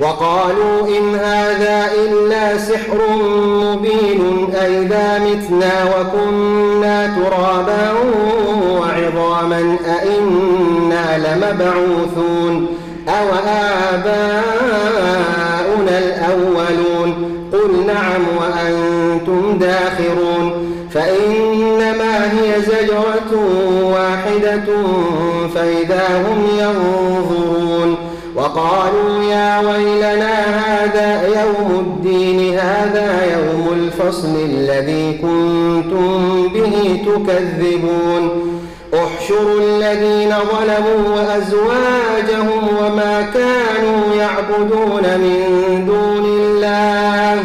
وقالوا إن هذا إلا سحر مبين أئذا متنا وكنا ترابا وعظاما أئنا لمبعوثون أو آباؤنا الأولون قل نعم وأنتم داخرون فإنما هي زجرة واحدة فإذا هم ينظرون وقالوا يا ويلنا هذا يوم الدين هذا يوم الفصل الذي كنتم به تكذبون. احشروا الذين ظلموا وأزواجهم وما كانوا يعبدون من دون الله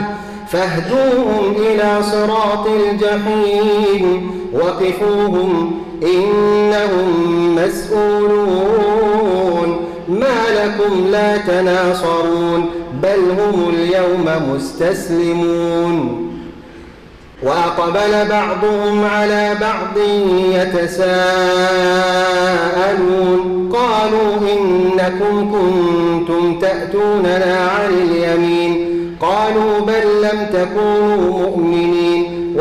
فاهدوهم إلى صراط الجحيم. وقفوهم إنهم مسؤولون. ما لكم لا تناصرون بل هم اليوم مستسلمون. وأقبل بعضهم على بعض يتساءلون. قالوا إنكم كنتم تأتوننا عن اليمين. قالوا بل لم تكونوا مؤمنين.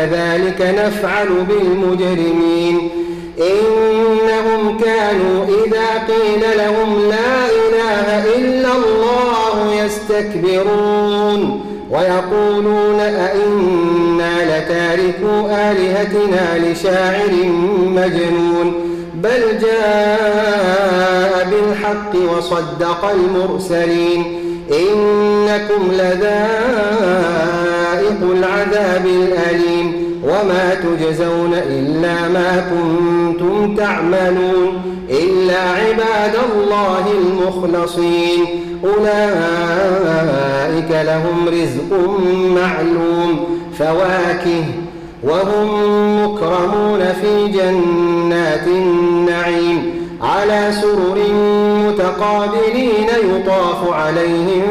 كذلك نفعل بالمجرمين. إنهم كانوا إذا قيل لهم لا إله إلا الله يستكبرون ويقولون أئنا لتاركوا آلهتنا لشاعر مجنون. بل جاء بالحق وصدق المرسلين. إنكم لذائق العذاب الأليم وما تجزون إلا ما كنتم تعملون إلا عباد الله المخلصين. أولئك لهم رزق معلوم فواكه وهم مكرمون في جنات النعيم. على سرر متقابلين يطاف عليهم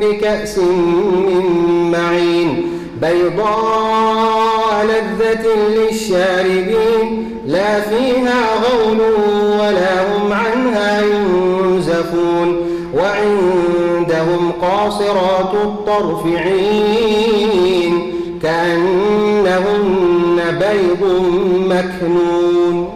بكأس من معين بيضاء لذة للشاربين لا فيها غول ولا هم عنها ينزفون وعندهم قاصرات الطرف عين كأنهن بيض مكنون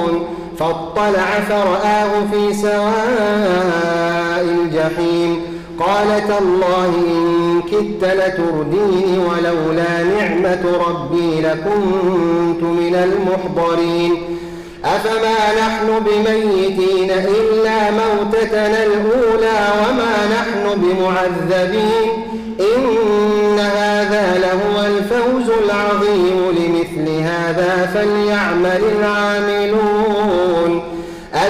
فاطلع فرآه في سواء الجحيم. قال تالله إن كدت لترديني ولولا نعمة ربي لكنت من المحضرين. أفما نحن بميتين إلا موتتنا الأولى وما نحن بمعذبين. إن هذا لهو الفوز العظيم. لمثل هذا فليعمل العاملون.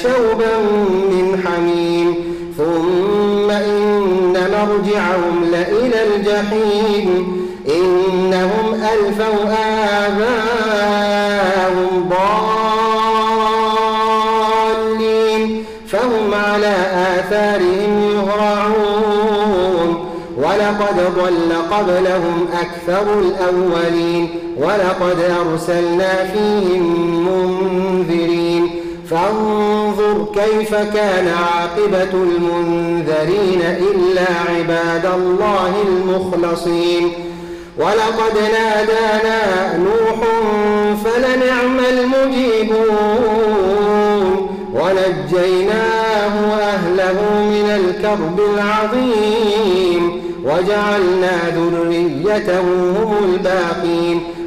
لشوبا من حميم. ثم إن مرجعهم لإلى الجحيم. إنهم ألفوا آباءهم ضالين. فهم على آثارهم يهرعون. ولقد ضل قبلهم أكثر الأولين. ولقد أرسلنا فيهم منذرين. فانظر كيف كان عاقبة المنذرين إلا عباد الله المخلصين. ولقد نادانا نوح فلنعم المجيبون. ونجيناه وأهله من الكرب العظيم. وجعلنا ذريته هم الباقين.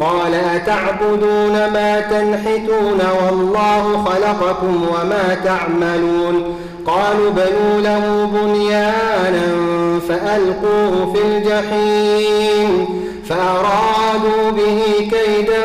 قال أتعبدون ما تنحتون والله خلقكم وما تعملون. قالوا بنوا له بنيانا فألقوه في الجحيم. فأرادوا به كيدا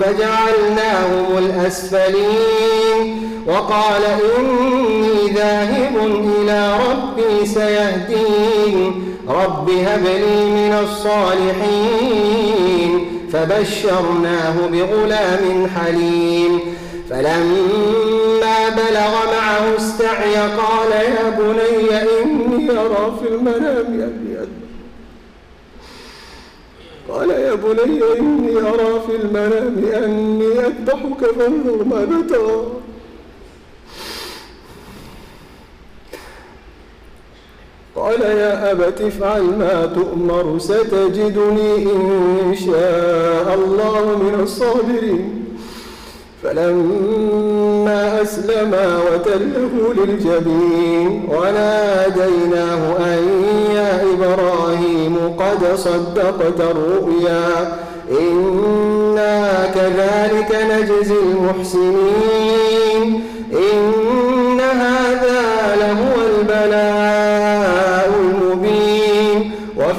فجعلناهم الأسفلين. وقال إني ذاهب إلى ربي سيهدين. رب هب لي من الصالحين. فبشرناه بغلام حليم. فلما بلغ معه السعي قال يا بني إني أرى في المنام أبي قال يا بني إني أرى في المنام أني أذبحك فانظر ماذا ترى. قال يا أبت افعل ما تؤمر ستجدني إن شاء الله من الصابرين. فلما أسلما وتله للجبين وناديناه أن يا إبراهيم قد صدقت الرؤيا. إنا كذلك نجزي المحسنين. إن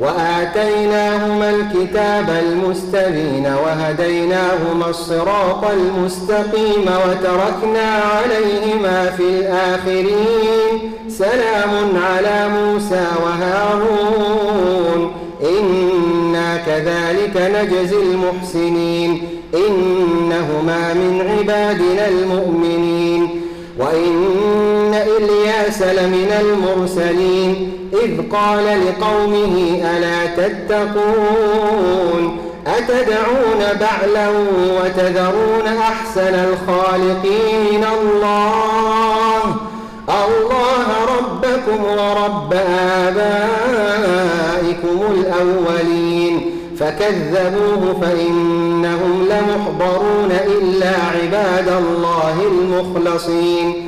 وآتيناهما الكتاب المستبين وهديناهما الصراط المستقيم وتركنا عليهما في الآخرين. سلام على موسى وهارون. إنا كذلك نجزي المحسنين. إنهما من عبادنا المؤمنين. وإن إلياس لمن المرسلين. إذ قال لقومه ألا تتقون؟ أتدعون بعلا وتذرون أحسن الخالقين الله؟ الله ربكم ورب آبائكم الأولين. فكذبوه فإنهم لمحضرون إلا عباد الله المخلصين.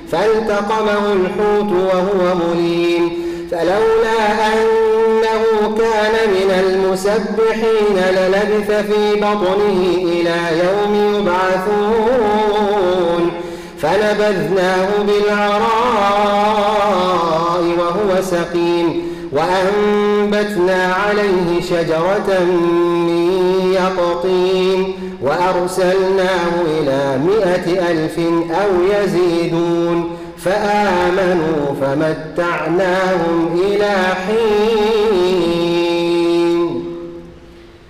فالتقمه الحوت وهو مليم فلولا أنه كان من المسبحين للبث في بطنه إلى يوم يبعثون فنبذناه بالعراء وهو سقيم وأنبتنا عليه شجرة من يقطين وأرسلناه إلى مائة ألف أو يزيدون فآمنوا فمتعناهم إلى حين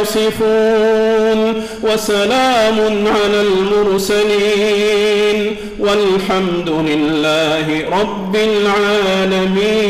يصفون وسلام على المرسلين والحمد لله رب العالمين